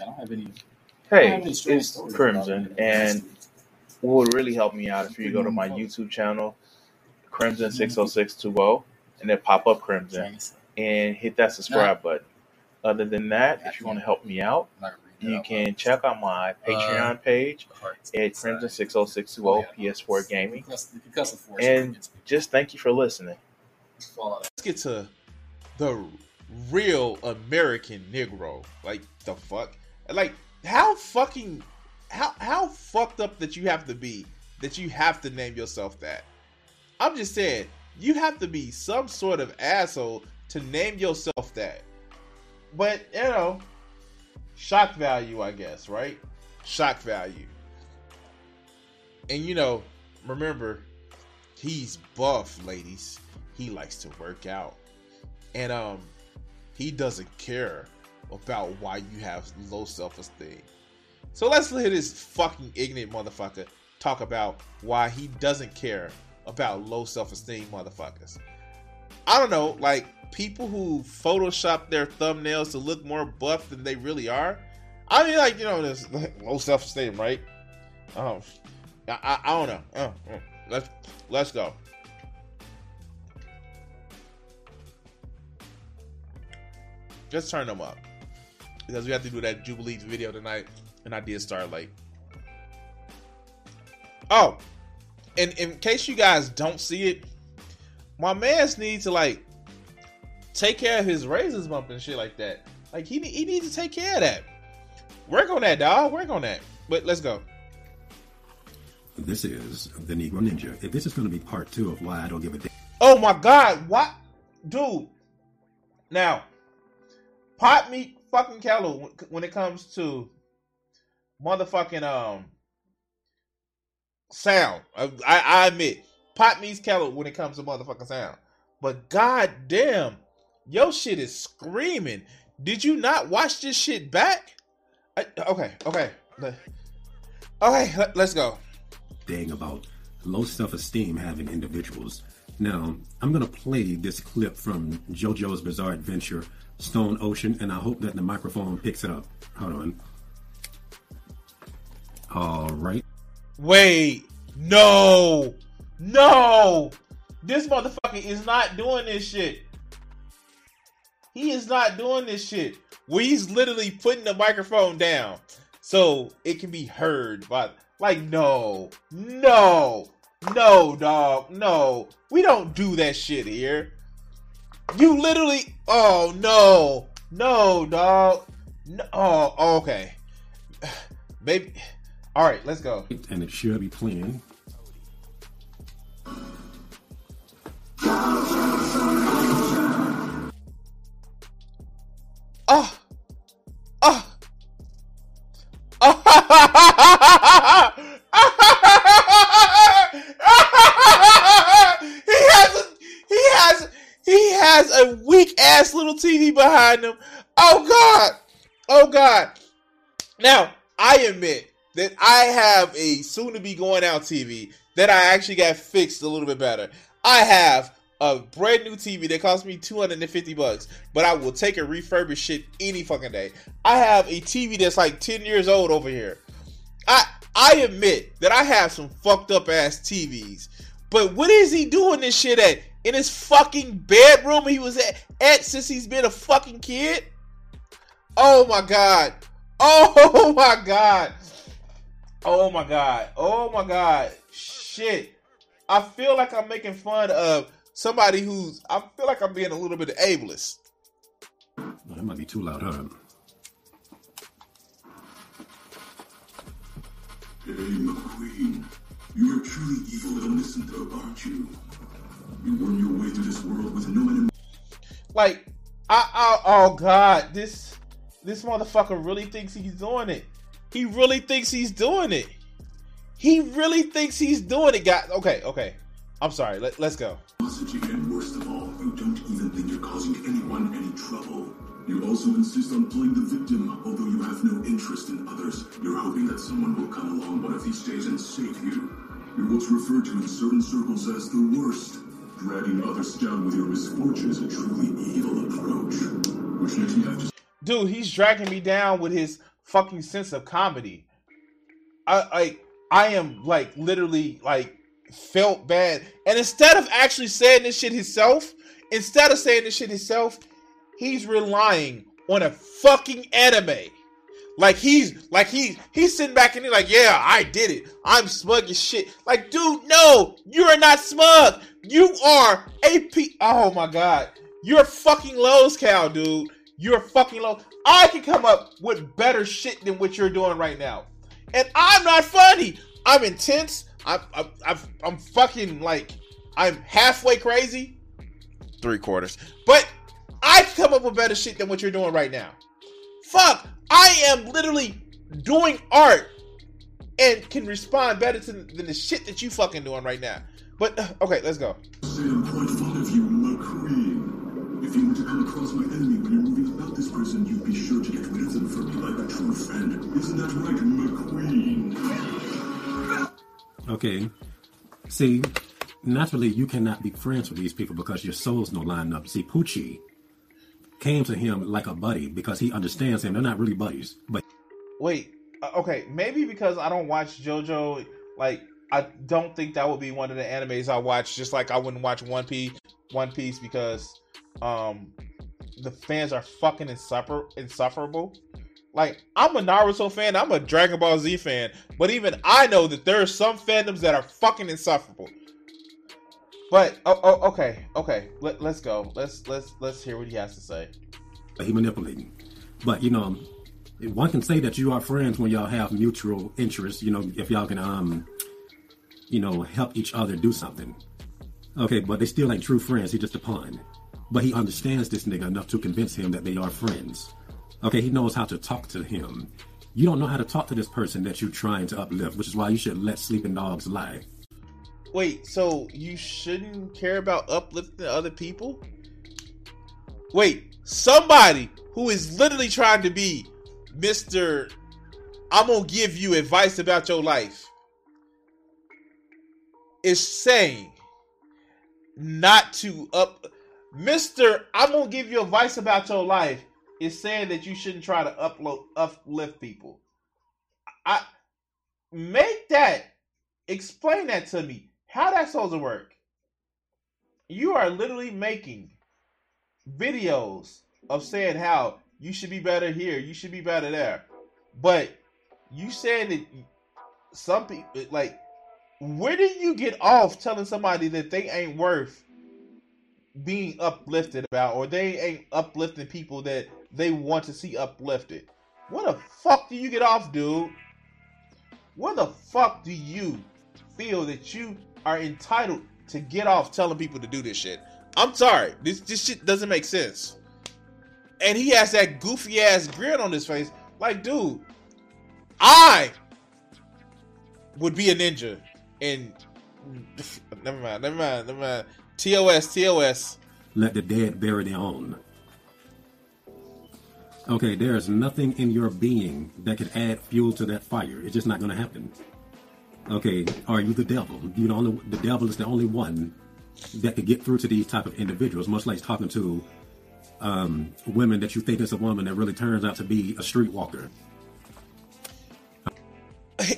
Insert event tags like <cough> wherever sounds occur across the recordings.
I don't have any. Hey, it's Crimson, and what would really help me out if you go to my YouTube channel, Crimson six oh six two oh, and then pop up Crimson and hit that subscribe button. Other than that, if you want to help me out, you can check out my Patreon page at Crimson six oh six two oh PS4 Gaming, and just thank you for listening. Let's get to the real American Negro. Like the fuck, like how fucking how how fucked up that you have to be that you have to name yourself that. I'm just saying you have to be some sort of asshole to name yourself that. But you know, shock value, I guess, right? Shock value. And you know, remember, he's buff, ladies. He likes to work out. And um he doesn't care about why you have low self-esteem. So let's let this fucking ignorant motherfucker talk about why he doesn't care about low self-esteem motherfuckers. I don't know, like people who Photoshop their thumbnails to look more buff than they really are. I mean, like you know, there's low self-esteem, right? Um, I, I, I don't know. Uh, uh, let's let's go. Just turn them up because we have to do that Jubilee video tonight, and I did start late. Oh, and in case you guys don't see it, my man's need to like take care of his razors bump and shit like that. Like he he needs to take care of that. Work on that, dog. Work on that. But let's go. This is the Negro Ninja. If this is going to be part two of why I don't give a damn. Oh my God! What, dude? Now, pot meat fucking Kello when it comes to motherfucking um sound. I, I admit, pot meets Kello when it comes to motherfucking sound. But god damn, your shit is screaming. Did you not watch this shit back? I, okay, okay, okay. Let, let's go. Thing about low self-esteem having individuals. Now, I'm gonna play this clip from JoJo's Bizarre Adventure Stone Ocean, and I hope that the microphone picks it up. Hold on. All right. Wait, no, no, this motherfucker is not doing this shit. He is not doing this shit. He's literally putting the microphone down so it can be heard. But like, no, no, no, dog, no. We don't do that shit here. You literally. Oh no, no, dog. No. Oh, oh, okay. <sighs> Maybe. All right, let's go. And it should be playing. Weak ass little TV behind him. Oh God. Oh God. Now, I admit that I have a soon to be going out TV that I actually got fixed a little bit better. I have a brand new TV that cost me 250 bucks, but I will take a refurbished shit any fucking day. I have a TV that's like 10 years old over here. I I admit that I have some fucked up ass TVs. But what is he doing this shit at? In his fucking bedroom he was at, at since he's been a fucking kid? Oh my god. Oh <laughs> my god. Oh my god. Oh my god. Shit. I feel like I'm making fun of somebody who's I feel like I'm being a little bit ableist. Well, that might be too loud, huh? Hey, McQueen. You're truly evil and innocent, aren't you? You won your way through this world with no enemy. Like, I, I, oh god, this this motherfucker really thinks he's doing it. He really thinks he's doing it. He really thinks he's doing it, guys. Okay, okay. I'm sorry. Let, let's go. And worst of all, you don't even think you're causing anyone any trouble. You also insist on playing the victim, although you have no interest in others. You're hoping that someone will come along one of these days and save you. You're what's referred to in certain circles as the worst. Dragging others down with your misfortune is a truly evil approach, which makes me have to. Dude, he's dragging me down with his fucking sense of comedy. I like I am like literally like felt bad. And instead of actually saying this shit himself, instead of saying this shit himself, he's relying on a fucking anime. Like he's like he he's sitting back and he's like, yeah, I did it. I'm smug as shit. Like, dude, no, you are not smug. You are AP. Oh my god, you're fucking Lowe's cow, dude. You're fucking low. I can come up with better shit than what you're doing right now, and I'm not funny. I'm intense. I'm I'm, I'm, I'm fucking like I'm halfway crazy, three quarters. But I can come up with better shit than what you're doing right now. Fuck, I am literally doing art and can respond better to, than the shit that you fucking doing right now. But uh, <sighs> okay, let's go. Say I'm quite fond of you, McQueen. If you were to come across my enemy when you're moving about this prison, you'd be sure to get rid of them for me like a true friend. Isn't that right, McQueen? Okay. See, naturally, you cannot be friends with these people because your souls don't line up. See, Pucci came to him like a buddy because he understands him. They're not really buddies, but Wait, uh, okay, maybe because I don't watch JoJo, like I don't think that would be one of the animes I watch. Just like I wouldn't watch One Piece, One Piece because um the fans are fucking insuffer- insufferable. Like I'm a Naruto fan, I'm a Dragon Ball Z fan, but even I know that there are some fandoms that are fucking insufferable. But oh, oh okay, okay, Let, let's go. Let's let's let's hear what he has to say. he manipulating. But you know, one can say that you are friends when y'all have mutual interests. You know, if y'all can um, you know, help each other do something. Okay, but they still ain't true friends. He just a pawn. But he understands this nigga enough to convince him that they are friends. Okay, he knows how to talk to him. You don't know how to talk to this person that you're trying to uplift, which is why you should let sleeping dogs lie. Wait, so you shouldn't care about uplifting other people? Wait, somebody who is literally trying to be Mr. I'm gonna give you advice about your life is saying not to up Mr. I'm gonna give you advice about your life is saying that you shouldn't try to upload uplift people. I make that explain that to me. How that supposed to work? You are literally making videos of saying how you should be better here, you should be better there. But you saying that some people like where do you get off telling somebody that they ain't worth being uplifted about or they ain't uplifting people that they want to see uplifted? What the fuck do you get off, dude? What the fuck do you feel that you are entitled to get off telling people to do this shit? I'm sorry. This this shit doesn't make sense. And he has that goofy ass grin on his face. Like, dude, I would be a ninja and never mind, never mind, never mind. TOS, TOS. Let the dead bury their own. Okay, there is nothing in your being that could add fuel to that fire. It's just not going to happen. Okay, are you the devil? You know, the devil is the only one that could get through to these type of individuals. Much like talking to um, women that you think is a woman that really turns out to be a streetwalker.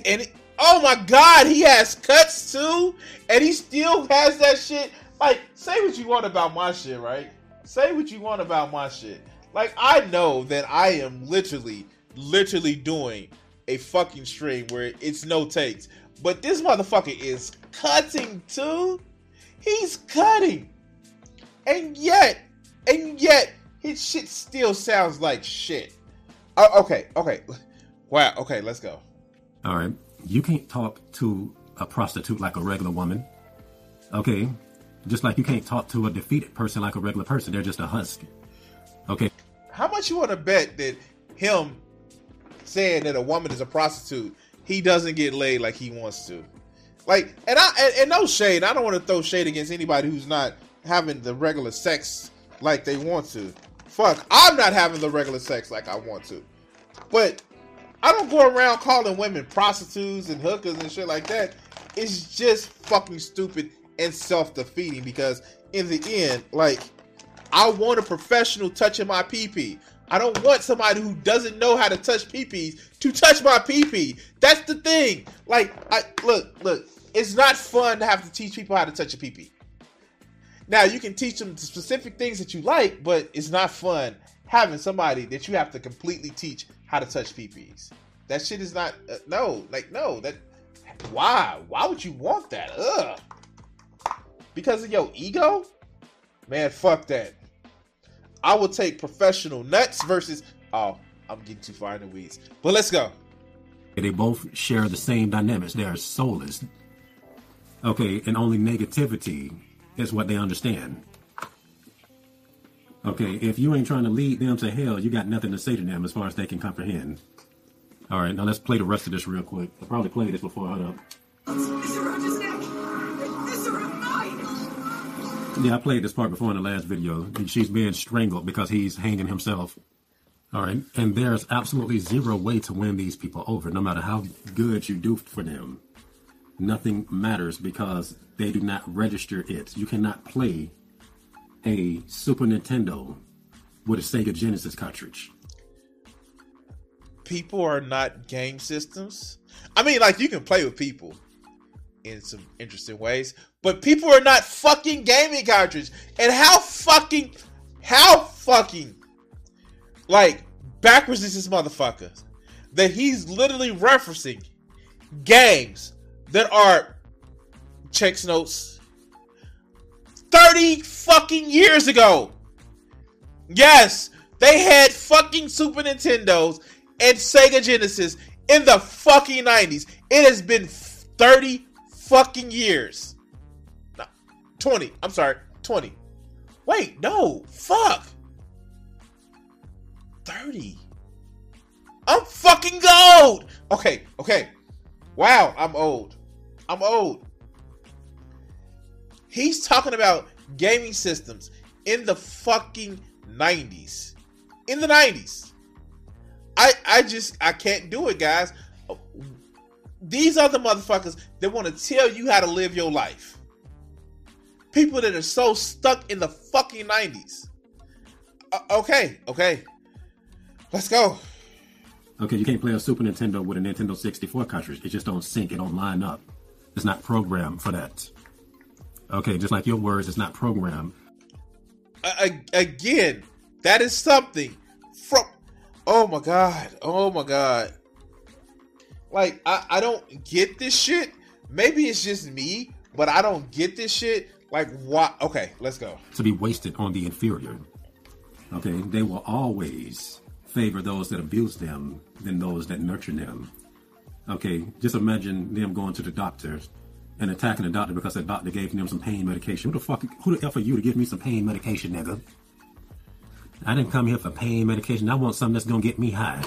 And it, oh my god, he has cuts too, and he still has that shit. Like, say what you want about my shit, right? Say what you want about my shit. Like, I know that I am literally, literally doing a fucking stream where it's no takes. But this motherfucker is cutting too. He's cutting. And yet, and yet, his shit still sounds like shit. Oh, okay, okay. Wow, okay, let's go. All right. You can't talk to a prostitute like a regular woman. Okay. Just like you can't talk to a defeated person like a regular person. They're just a husk. Okay. How much you want to bet that him saying that a woman is a prostitute, he doesn't get laid like he wants to. Like, and I and, and no shade. I don't want to throw shade against anybody who's not having the regular sex like they want to. Fuck, I'm not having the regular sex like I want to. But I don't go around calling women prostitutes and hookers and shit like that. It's just fucking stupid and self-defeating because in the end, like, I want a professional touching my pee pee. I don't want somebody who doesn't know how to touch peepees to touch my pee pee. That's the thing. Like, I look, look. It's not fun to have to teach people how to touch a pee pee. Now you can teach them specific things that you like, but it's not fun having somebody that you have to completely teach how to touch peepees. That shit is not uh, no, like no. That why? Why would you want that? Ugh. Because of your ego? Man, fuck that. I will take professional nuts versus. Oh, I'm getting too far in the weeds. But let's go. They both share the same dynamics. They are soulless. Okay, and only negativity is what they understand. Okay, if you ain't trying to lead them to hell, you got nothing to say to them as far as they can comprehend. All right, now let's play the rest of this real quick. I probably played this before. Hold up. It's around his neck. Mine. Yeah, I played this part before in the last video. She's being strangled because he's hanging himself. All right, and there's absolutely zero way to win these people over, no matter how good you do for them. Nothing matters because they do not register it. You cannot play a Super Nintendo with a Sega Genesis cartridge. People are not game systems. I mean, like you can play with people in some interesting ways, but people are not fucking gaming cartridge. And how fucking, how fucking, like backwards is this motherfucker that he's literally referencing games that are checks notes 30 fucking years ago. Yes, they had fucking Super Nintendos and Sega Genesis in the fucking 90s. It has been 30 fucking years. No, 20. I'm sorry, 20. Wait, no. Fuck. 30. I'm fucking old. Okay, okay. Wow, I'm old. I'm old. He's talking about gaming systems in the fucking 90s. In the 90s. I I just I can't do it, guys. These are the motherfuckers that want to tell you how to live your life. People that are so stuck in the fucking 90s. Uh, okay, okay. Let's go. Okay, you can't play a Super Nintendo with a Nintendo 64 cartridge. It just don't sync. It don't line up. It's not programmed for that. Okay, just like your words, it's not programmed. Uh, again, that is something from. Oh my god! Oh my god! Like I, I don't get this shit. Maybe it's just me, but I don't get this shit. Like what? Okay, let's go. To be wasted on the inferior. Okay, they will always favor those that abuse them than those that nurture them. Okay, just imagine them going to the doctor and attacking the doctor because the doctor gave them some pain medication. Who the fuck, who the F are you to give me some pain medication, nigga? I didn't come here for pain medication. I want something that's gonna get me high.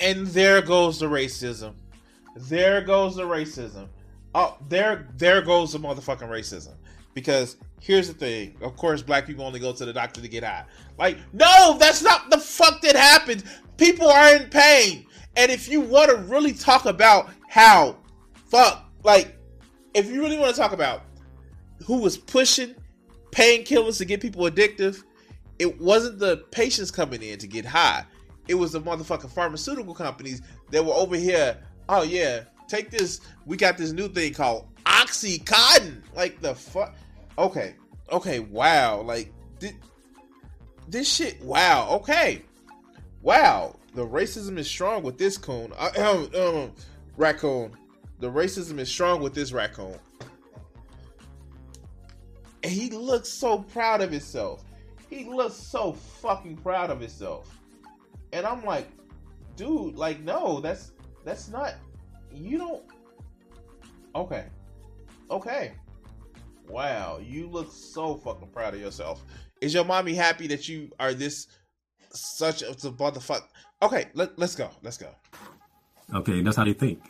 And there goes the racism. There goes the racism. Oh, there, there goes the motherfucking racism. Because here's the thing. Of course, black people only go to the doctor to get high. Like, no, that's not the fuck that happens. People are in pain. And if you want to really talk about how, fuck, like, if you really want to talk about who was pushing painkillers to get people addictive, it wasn't the patients coming in to get high. It was the motherfucking pharmaceutical companies that were over here. Oh yeah, take this. We got this new thing called Oxycontin. Like the fuck. Okay, okay, wow. Like this, this shit. Wow. Okay, wow. The racism is strong with this coon. Uh, um, <clears throat> um, raccoon. The racism is strong with this raccoon. And he looks so proud of himself. He looks so fucking proud of himself. And I'm like, dude, like, no, that's that's not you don't Okay. Okay. Wow, you look so fucking proud of yourself. Is your mommy happy that you are this such a, motherfucker. Okay, let, let's go. Let's go. Okay, that's how they think.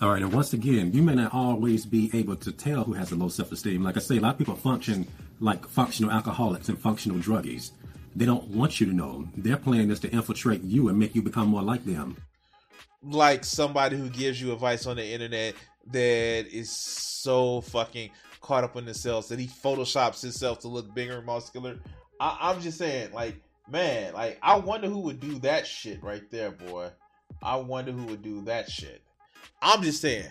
All right, and once again, you may not always be able to tell who has a low self-esteem. Like I say, a lot of people function like functional alcoholics and functional druggies. They don't want you to know. Their plan is to infiltrate you and make you become more like them. Like somebody who gives you advice on the internet that is so fucking caught up in themselves that he photoshops himself to look bigger and muscular. I, I'm just saying, like, man, like I wonder who would do that shit right there, boy. I wonder who would do that shit. I'm just saying.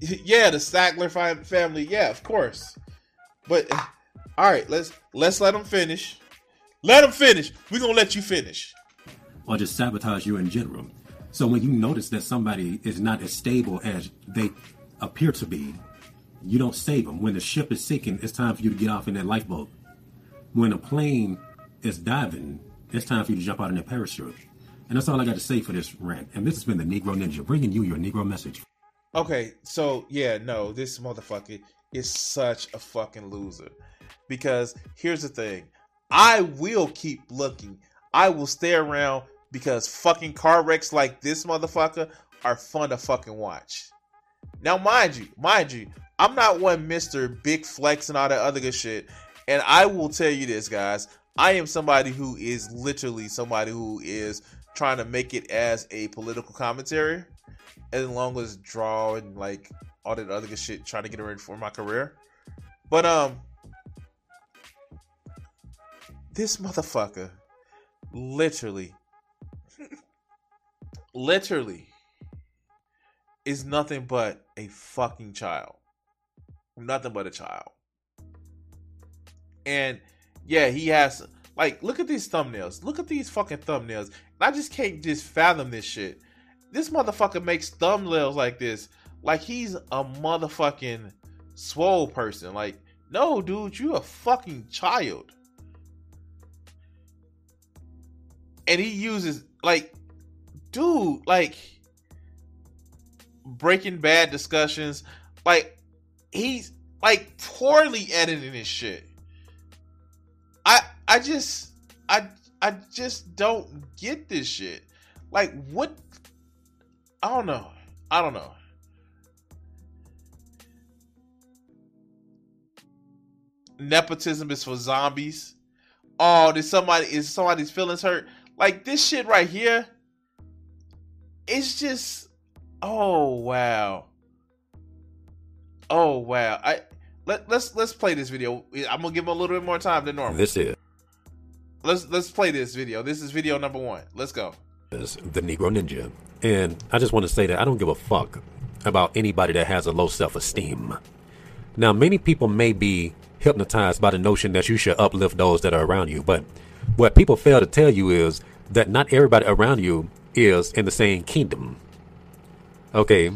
Yeah, the Sackler family. Yeah, of course. But all right, let's let's let them finish. Let them finish. We're gonna let you finish. Or just sabotage you in general. So when you notice that somebody is not as stable as they appear to be, you don't save them. When the ship is sinking, it's time for you to get off in that lifeboat. When a plane is diving, it's time for you to jump out in that parachute. And that's all I got to say for this rant. And this has been the Negro Ninja bringing you your Negro message. Okay, so yeah, no, this motherfucker is such a fucking loser. Because here's the thing I will keep looking, I will stay around because fucking car wrecks like this motherfucker are fun to fucking watch. Now, mind you, mind you, I'm not one Mr. Big Flex and all that other good shit. And I will tell you this, guys. I am somebody who is literally somebody who is trying to make it as a political commentary, as long as draw and like all that other good shit, trying to get ready for my career. But um, this motherfucker, literally, <laughs> literally, is nothing but a fucking child. Nothing but a child. And yeah, he has like look at these thumbnails. Look at these fucking thumbnails. I just can't just fathom this shit. This motherfucker makes thumbnails like this, like he's a motherfucking swole person. Like, no, dude, you a fucking child. And he uses like, dude, like Breaking Bad discussions. Like, he's like poorly editing his shit. I just I I just don't get this shit. Like what I don't know. I don't know. Nepotism is for zombies. Oh, did somebody is somebody's feelings hurt? Like this shit right here. It's just oh wow. Oh wow. I let, let's let's play this video. I'm gonna give him a little bit more time than normal. This is Let's let's play this video. This is video number one. Let's go. is the Negro Ninja. And I just want to say that I don't give a fuck about anybody that has a low self esteem. Now, many people may be hypnotized by the notion that you should uplift those that are around you, but what people fail to tell you is that not everybody around you is in the same kingdom. Okay,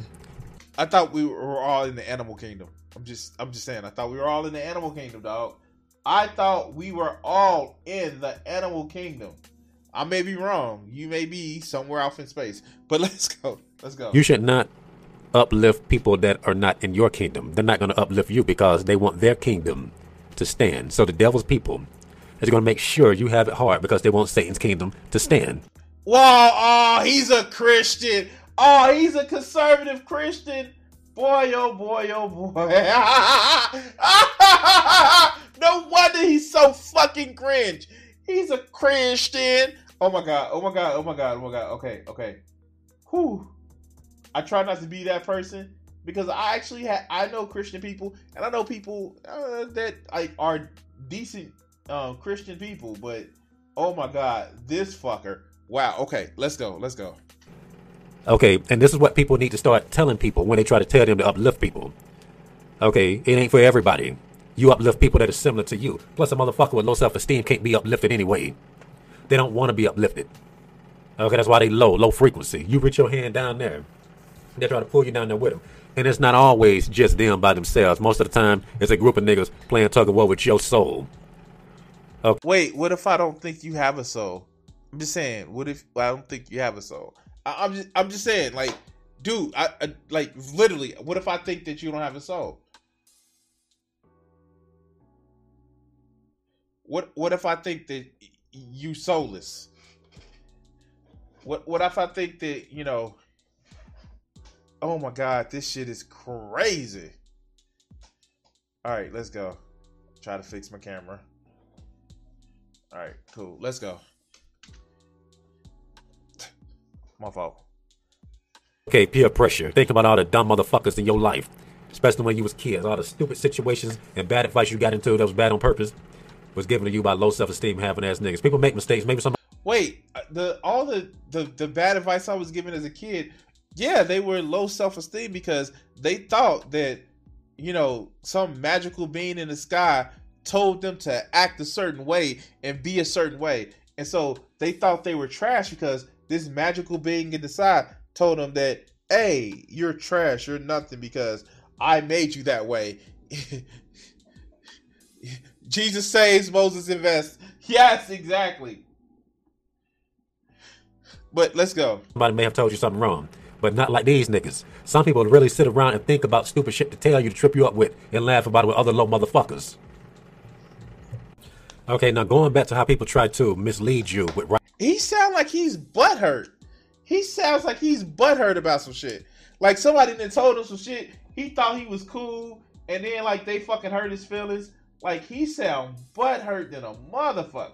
I thought we were all in the animal kingdom. I'm just I'm just saying. I thought we were all in the animal kingdom, dog. I thought we were all in the animal kingdom. I may be wrong. You may be somewhere off in space. But <laughs> let's go. Let's go. you should not uplift people that are not in your kingdom. They're not going to uplift you because they want their kingdom to stand. So the devil's people is going to make sure you have it hard because they want Satan's kingdom to stand. Wow, oh, he's a Christian. Oh, he's a conservative Christian. Boy, oh boy, oh boy. <laughs> no wonder he's so fucking cringe. He's a Christian. Oh my god, oh my god, oh my god, oh my god. Okay, okay. Whew. I try not to be that person because I actually ha- I know Christian people and I know people uh, that like are decent um, Christian people, but oh my god, this fucker. Wow. Okay, let's go. Let's go. Okay, and this is what people need to start telling people when they try to tell them to uplift people. Okay, it ain't for everybody. You uplift people that are similar to you. Plus, a motherfucker with low self esteem can't be uplifted anyway. They don't want to be uplifted. Okay, that's why they low, low frequency. You reach your hand down there, they try to pull you down there with them. And it's not always just them by themselves. Most of the time, it's a group of niggas playing tug of war with your soul. Okay. Wait, what if I don't think you have a soul? I'm just saying. What if I don't think you have a soul? I, I'm just, I'm just saying, like, dude, I, I like literally. What if I think that you don't have a soul? What what if I think that you soulless? What what if I think that you know? Oh my god, this shit is crazy. All right, let's go. Try to fix my camera. All right, cool. Let's go. My fault. Okay, peer pressure. Think about all the dumb motherfuckers in your life, especially when you was kids. All the stupid situations and bad advice you got into that was bad on purpose was given to you by low self-esteem having ass niggas. People make mistakes. Maybe some. Wait, uh, the all the, the the bad advice I was given as a kid, yeah, they were low self-esteem because they thought that you know some magical being in the sky told them to act a certain way and be a certain way, and so they thought they were trash because this magical being in the sky told him that, hey, you're trash, you're nothing because I made you that way. <laughs> Jesus saves, Moses invests. Yes, exactly. But let's go. Somebody may have told you something wrong, but not like these niggas. Some people really sit around and think about stupid shit to tell you to trip you up with and laugh about it with other low motherfuckers. Okay, now going back to how people try to mislead you with. He sound like he's butthurt. He sounds like he's butthurt about some shit. Like somebody that told him some shit. He thought he was cool, and then like they fucking hurt his feelings. Like he sound butthurt than a motherfucker,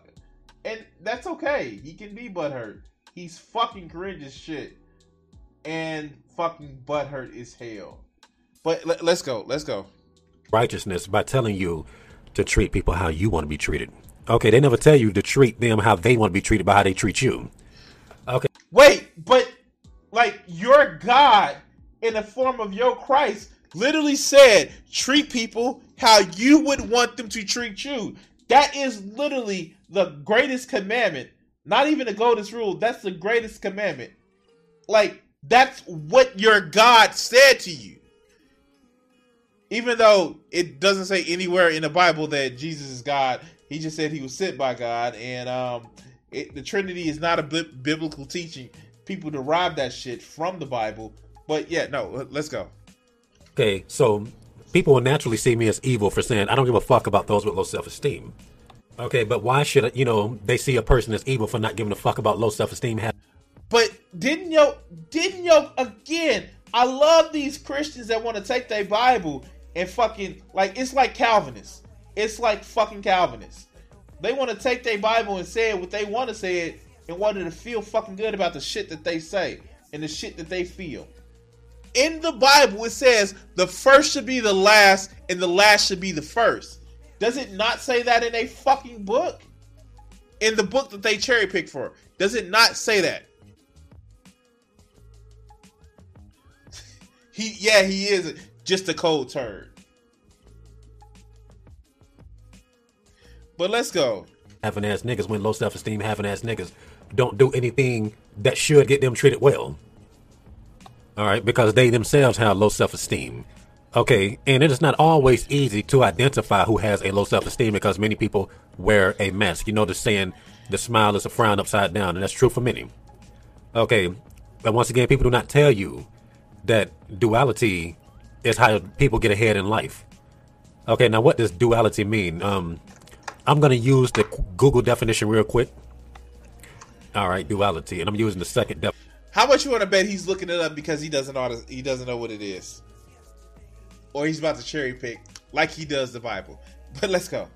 and that's okay. He can be butthurt. He's fucking cringe as shit, and fucking butthurt is hell. But let, let's go. Let's go. Righteousness by telling you to treat people how you want to be treated. Okay, they never tell you to treat them how they want to be treated by how they treat you. Okay. Wait, but like your God in the form of your Christ literally said, treat people how you would want them to treat you. That is literally the greatest commandment. Not even the golden rule. That's the greatest commandment. Like, that's what your God said to you. Even though it doesn't say anywhere in the Bible that Jesus is God, he just said he was sent by God. And um, it, the Trinity is not a bi- biblical teaching. People derive that shit from the Bible. But yeah, no, let's go. Okay, so people will naturally see me as evil for saying I don't give a fuck about those with low self esteem. Okay, but why should you know they see a person as evil for not giving a fuck about low self esteem? But didn't yo didn't yo again? I love these Christians that want to take their Bible and fucking like it's like Calvinists. It's like fucking Calvinists. They want to take their Bible and say what they want to say it in order to feel fucking good about the shit that they say and the shit that they feel. In the Bible, it says the first should be the last and the last should be the first. Does it not say that in a fucking book? In the book that they cherry pick for, does it not say that? <laughs> he, yeah, he is just a cold turd. But let's go. Having ass niggas when low self esteem having ass niggas don't do anything that should get them treated well. All right, because they themselves have low self esteem. Okay, and it is not always easy to identify who has a low self esteem because many people wear a mask. You know the saying, the smile is a frown upside down, and that's true for many. Okay, but once again, people do not tell you that duality is how people get ahead in life. Okay, now what does duality mean? Um, I'm going to use the Google definition real quick. All right, duality, and I'm using the second def. How much you want to bet he's looking it up because he doesn't know to, he doesn't know what it is, or he's about to cherry pick like he does the Bible? <laughs> But let's go.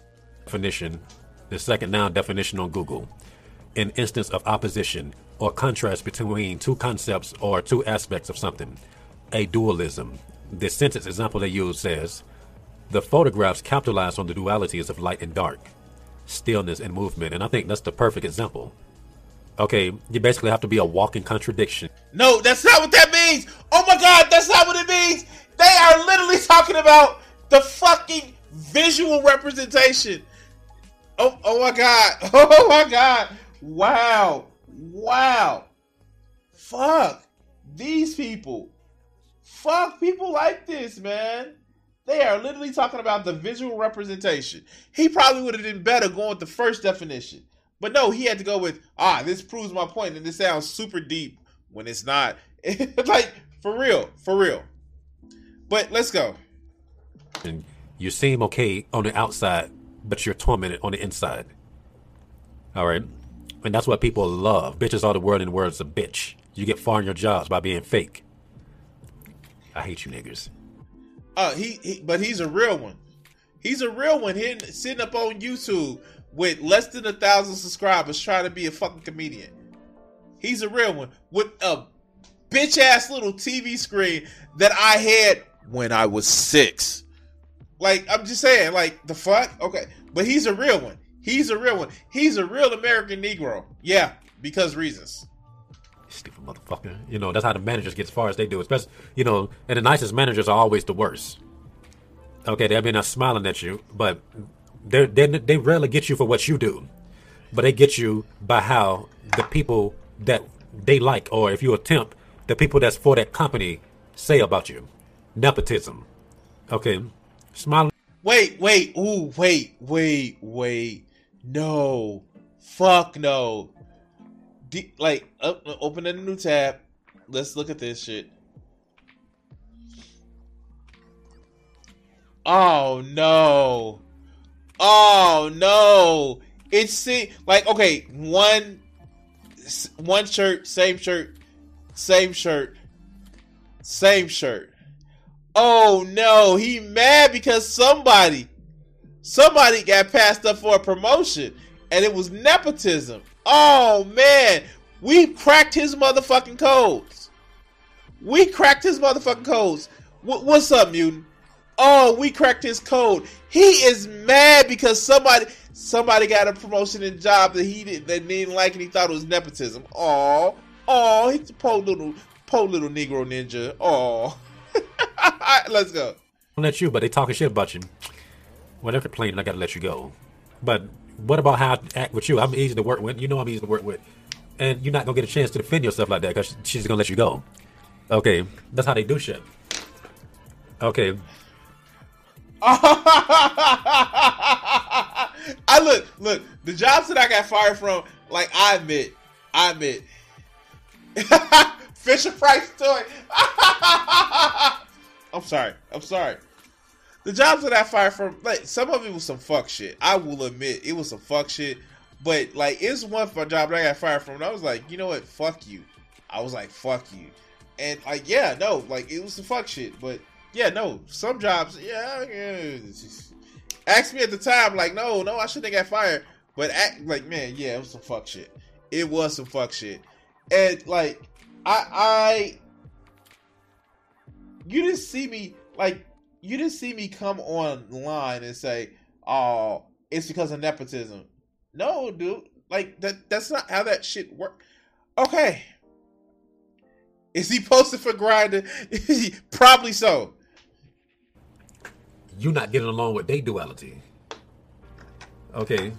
Definition, the second noun definition on Google, an instance of opposition or contrast between two concepts or two aspects of something, a dualism. The sentence example they use says, the photographs capitalize on the dualities of light and dark stillness and movement. And I think that's the perfect example. Okay, you basically have to be a walking contradiction. No, that's not what that means. Oh my god, that's not what it means. They are literally talking about the fucking visual representation. Oh, oh my god. <laughs> Oh my god. Wow. Wow. Fuck. These people. Fuck people like this, man. They are literally talking about the visual representation. He probably would have been better going with the first definition. But no, he had to go with, ah, this proves my point, and this sounds super deep when it's not. <laughs> like, for real, for real. But let's go. And you seem okay on the outside, but you're tormented on the inside. All right. And that's what people love. Bitches are the word in the words of bitch. You get far in your jobs by being fake. I hate you niggers. Uh, he, he but he's a real one. He's a real one. Hitting, sitting up on YouTube with less than a thousand subscribers, trying to be a fucking comedian. He's a real one with a bitch ass little TV screen that I had when I was six. Like I'm just saying, like the fuck. Okay, but he's a real one. He's a real one. He's a real American Negro. Yeah, because reasons. Stupid motherfucker. You know, that's how the managers get as far as they do. Especially, you know, and the nicest managers are always the worst. Okay, they may not smiling at you, but they they rarely get you for what you do, but they get you by how the people that they like, or if you attempt, the people that's for that company say about you. Nepotism. Okay, smiling. Wait, wait, ooh, wait, wait, wait. No, fuck no. De- like, open a new tab. Let's look at this shit. Oh no. Oh no. It's see like okay, one one shirt, same shirt, same shirt, same shirt. Oh no, he mad because somebody somebody got passed up for a promotion and it was nepotism. Oh man, we cracked his motherfucking codes. We cracked his motherfucking codes. W- what's up, mutant? Oh, we cracked his code. He is mad because somebody somebody got a promotion and job that he didn't that didn't like and he thought it was nepotism. Oh, oh, he's a poor little poor little Negro ninja. Oh, <laughs> let's go. Let you, but they talking shit about you. Whatever plane, I gotta let you go. But what about how I act with you? I'm easy to work with. You know I'm easy to work with, and you're not gonna get a chance to defend yourself like that because she's gonna let you go. Okay, that's how they do shit. Okay, <laughs> I look, look, the jobs that I got fired from, like I admit, I admit. <laughs> Fisher Price toy. <laughs> I'm sorry. I'm sorry. The jobs that I fired from, like some of it was some fuck shit. I will admit it was some fuck shit. But like it's one for job that I got fired from. I was like, you know what? Fuck you. I was like, fuck you. And like, yeah, no, like it was some fuck shit. But yeah, no, some jobs, yeah, yeah. Ask me at the time, like, no, no, I shouldn't have got fired. But act like, man, yeah, it was some fuck shit. It was some fuck shit. And like, I, I, you didn't see me like, you didn't see me come online and say, oh, it's because of nepotism. No, dude, like that. That's not how that shit work. Okay. Is he posted for Grindr? <laughs> Probably so You're not getting along with their duality. Okay.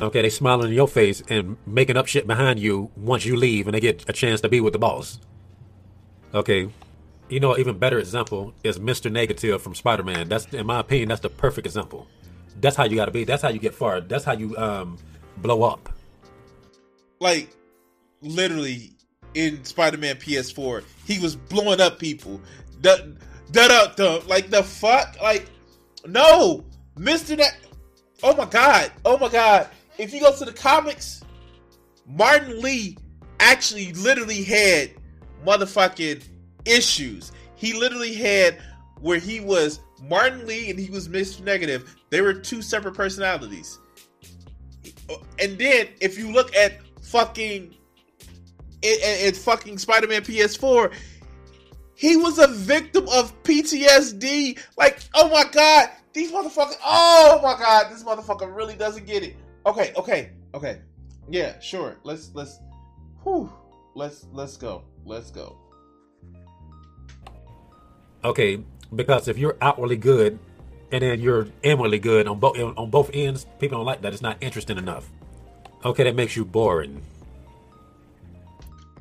Okay, they smiling in your face and making up shit behind you once you leave and they get a chance to be with the boss. Okay. You know, even better example is Mr. Negative from Spider-Man. That's in my opinion, that's the perfect example. That's how you gotta be. That's how you get far. That's how you um blow up. Like literally in Spider-Man PS4, he was blowing up people. The da da da like the fuck like no Mr. That oh my god oh my god if you go to the comics Martin Li actually literally had motherfucking issues he literally had where he was Martin Li and he was Mr. Negative they were two separate personalities and then if you look at fucking it, it, it fucking Spider-Man PS4 he was a victim of PTSD. Like, oh my god, these motherfuckers. Oh my god, this motherfucker really doesn't get it. Okay, okay, okay. Yeah, sure. Let's let's. Whew. Let's let's go. Let's go. Okay, because if you're outwardly good and then you're inwardly good on both on both ends, people don't like that. It's not interesting enough. Okay, that makes you boring.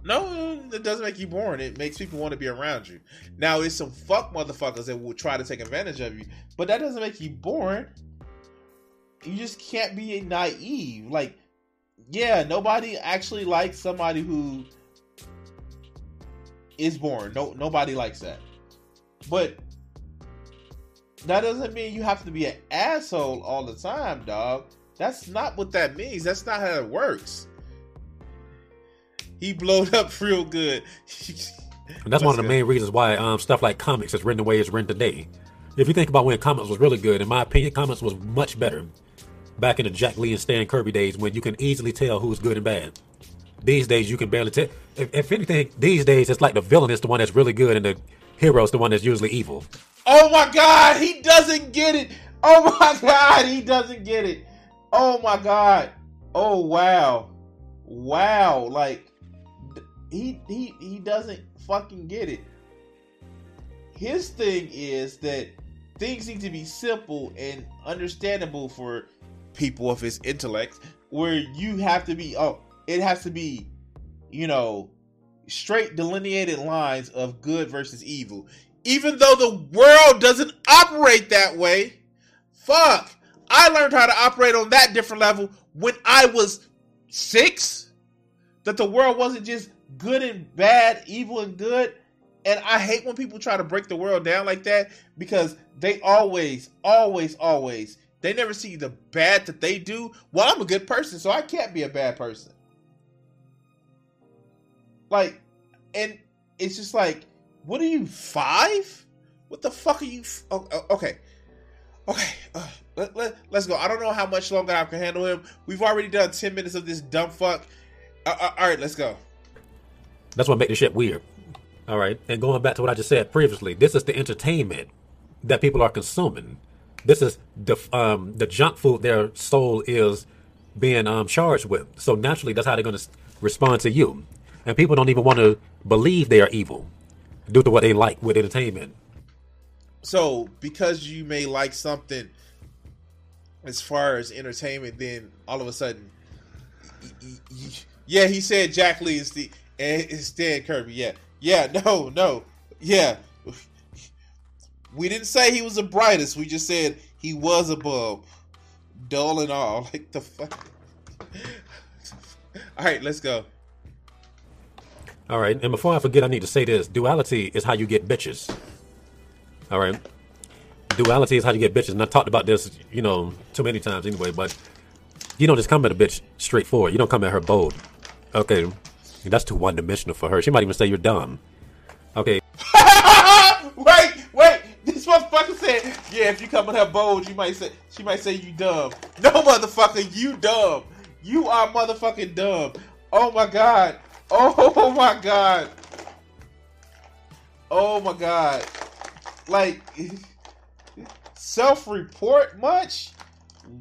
No, it doesn't make you boring. It makes people want to be around you. Now, it's some fuck motherfuckers that will try to take advantage of you, but that doesn't make you boring. You just can't be naive. Like, yeah, nobody actually likes somebody who is boring. No, nobody likes that. But that doesn't mean you have to be an asshole all the time, dog. That's not what that means. That's not how it works. He blowed up <laughs> real good. And that's one of the main reasons why um, stuff like comics is written the way it's written today. If you think about when comics was really good, in my opinion, comics was much better back in the Jack Lee and Stan Kirby days when you can easily tell who's good and bad. These days, you can barely tell. If, if anything, these days, it's like the villain is the one that's really good and the hero is the one that's usually evil. Oh my god, he doesn't get it. Oh my <laughs> god, he doesn't get it. Oh my god. Oh wow. Wow. Like he he he doesn't fucking get it. His thing is that things need to be simple and understandable for people of his intellect where you have to be oh it has to be you know straight delineated lines of good versus evil even though the world doesn't operate that way fuck i learned how to operate on that different level when i was six that the world wasn't just good and bad evil and good and i hate when people try to break the world down like that because they always always always they never see the bad that they do. Well, I'm a good person, so I can't be a bad person. Like, and it's just like, what are you five? What the fuck are you? F- oh, okay, okay. Uh, let, let, let's go. I don't know how much longer I can handle him. We've already done ten minutes of this dumb fuck. Uh, uh, all right, let's go. That's what makes the shit weird. All right, and going back to what I just said previously, this is the entertainment that people are consuming. This is the um, the junk food their soul is being um, charged with. So naturally, that's how they're going to respond to you. And people don't even want to believe they are evil due to what they like with entertainment. So, because you may like something as far as entertainment, then all of a sudden, yeah, he said Jack Lee is the it's Stan Kirby. Yeah, yeah, <laughs> no, no, yeah. We didn't say he was the brightest. We just said he was above, dull and all. <laughs> Like the fuck. all right, let's go. All right, and before I forget, I need to say this: duality is how you get bitches. All right, duality is how you get bitches, and I talked about this, you know, too many times anyway. But you don't just come at a bitch straightforward. You don't come at her bold. Okay, that's too one dimensional for her. She might even say you're dumb. Okay. <laughs> wait, wait. This motherfucker said, "Yeah, if you come at her bold, you might say she might say you dumb." No, motherfucker, you dumb. You are motherfucking dumb. Oh my god. Oh my god. Oh my god. Like self-report much?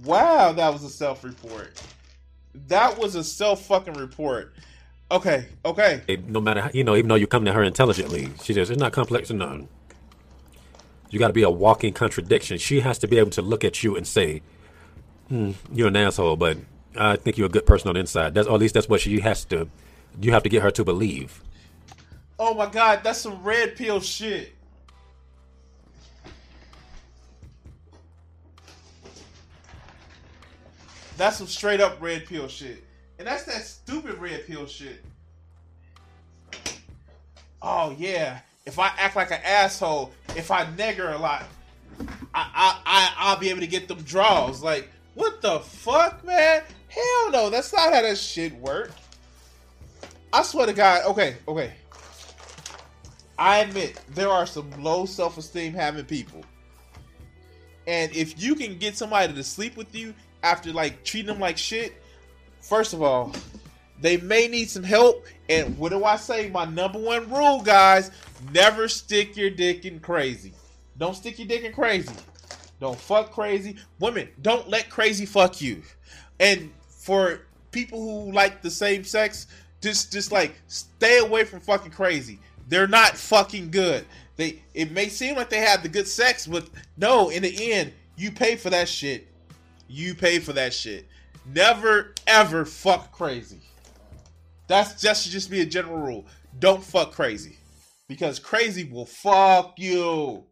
Wow, that was a self-report. That was a self-fucking report. Okay, okay. No matter how, you know, even though you come to her intelligently, she says it's not complex enough. You got to be a walking contradiction. She has to be able to look at you and say, hmm, "You're an asshole," but I think you're a good person on the inside. That's or at least that's what she has to. You have to get her to believe. Oh my god, that's some red pill shit. That's some straight up red pill shit. And that's that stupid red pill shit. Oh yeah. If I act like an asshole, if I negger a lot, I I, I I'll be able to get them draws. Like, what the fuck, man? Hell no, that's not how that shit work. I swear to God, okay, okay. I admit there are some low self esteem having people. And if you can get somebody to sleep with you after like treating them like shit, first of all, they may need some help. And what do I say? My number one rule, guys never stick your dick in crazy. Don't stick your dick in crazy. Don't fuck crazy. Women, don't let crazy fuck you. And for people who like the same sex, just just like stay away from fucking crazy. They're not fucking good. They it may seem like they have the good sex, but no, in the end, you pay for that shit. You pay for that shit. Never ever fuck crazy. That's that should just be a general rule. Don't fuck crazy. Because crazy will fuck you.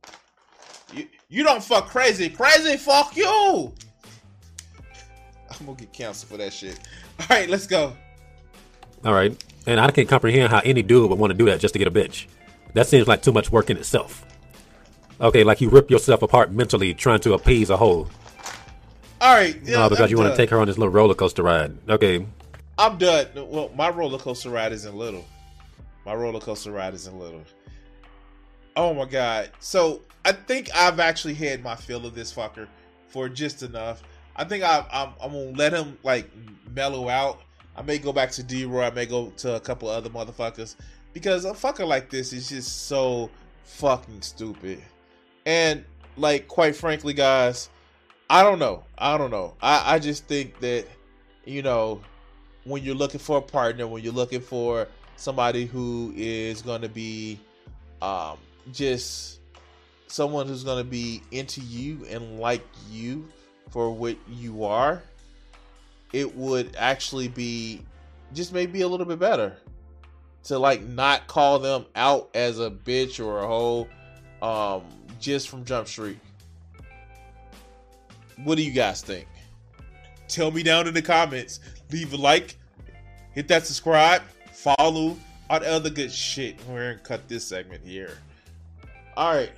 You, you don't fuck crazy. Crazy fuck you. I'm gonna get canceled for that shit. All right, let's go. All right, and I can't comprehend how any dude would want to do that just to get a bitch. That seems like too much work in itself. Okay, like you rip yourself apart mentally trying to appease a hoe. All right. no, because I'm you want to take her on this little roller coaster ride. Okay. I'm done. Well, my roller coaster ride isn't little. My roller coaster ride isn't little. Oh my god. So I think I've actually had my fill of this fucker for just enough. I think I, I'm, I'm gonna let him like mellow out. I may go back to D Roy. I may go to a couple other motherfuckers because a fucker like this is just so fucking stupid. And like, quite frankly, guys, I don't know. I don't know. I, I just think that you know when you're looking for a partner, when you're looking for somebody who is going to be um, just someone who's going to be into you and like you for what you are, it would actually be just maybe a little bit better to like not call them out as a bitch or a hoe um, just from Jump Street. What do you guys think? Tell me down in the comments. Leave a like, hit that subscribe, follow, all the other good shit. We're gonna cut this segment here. All right.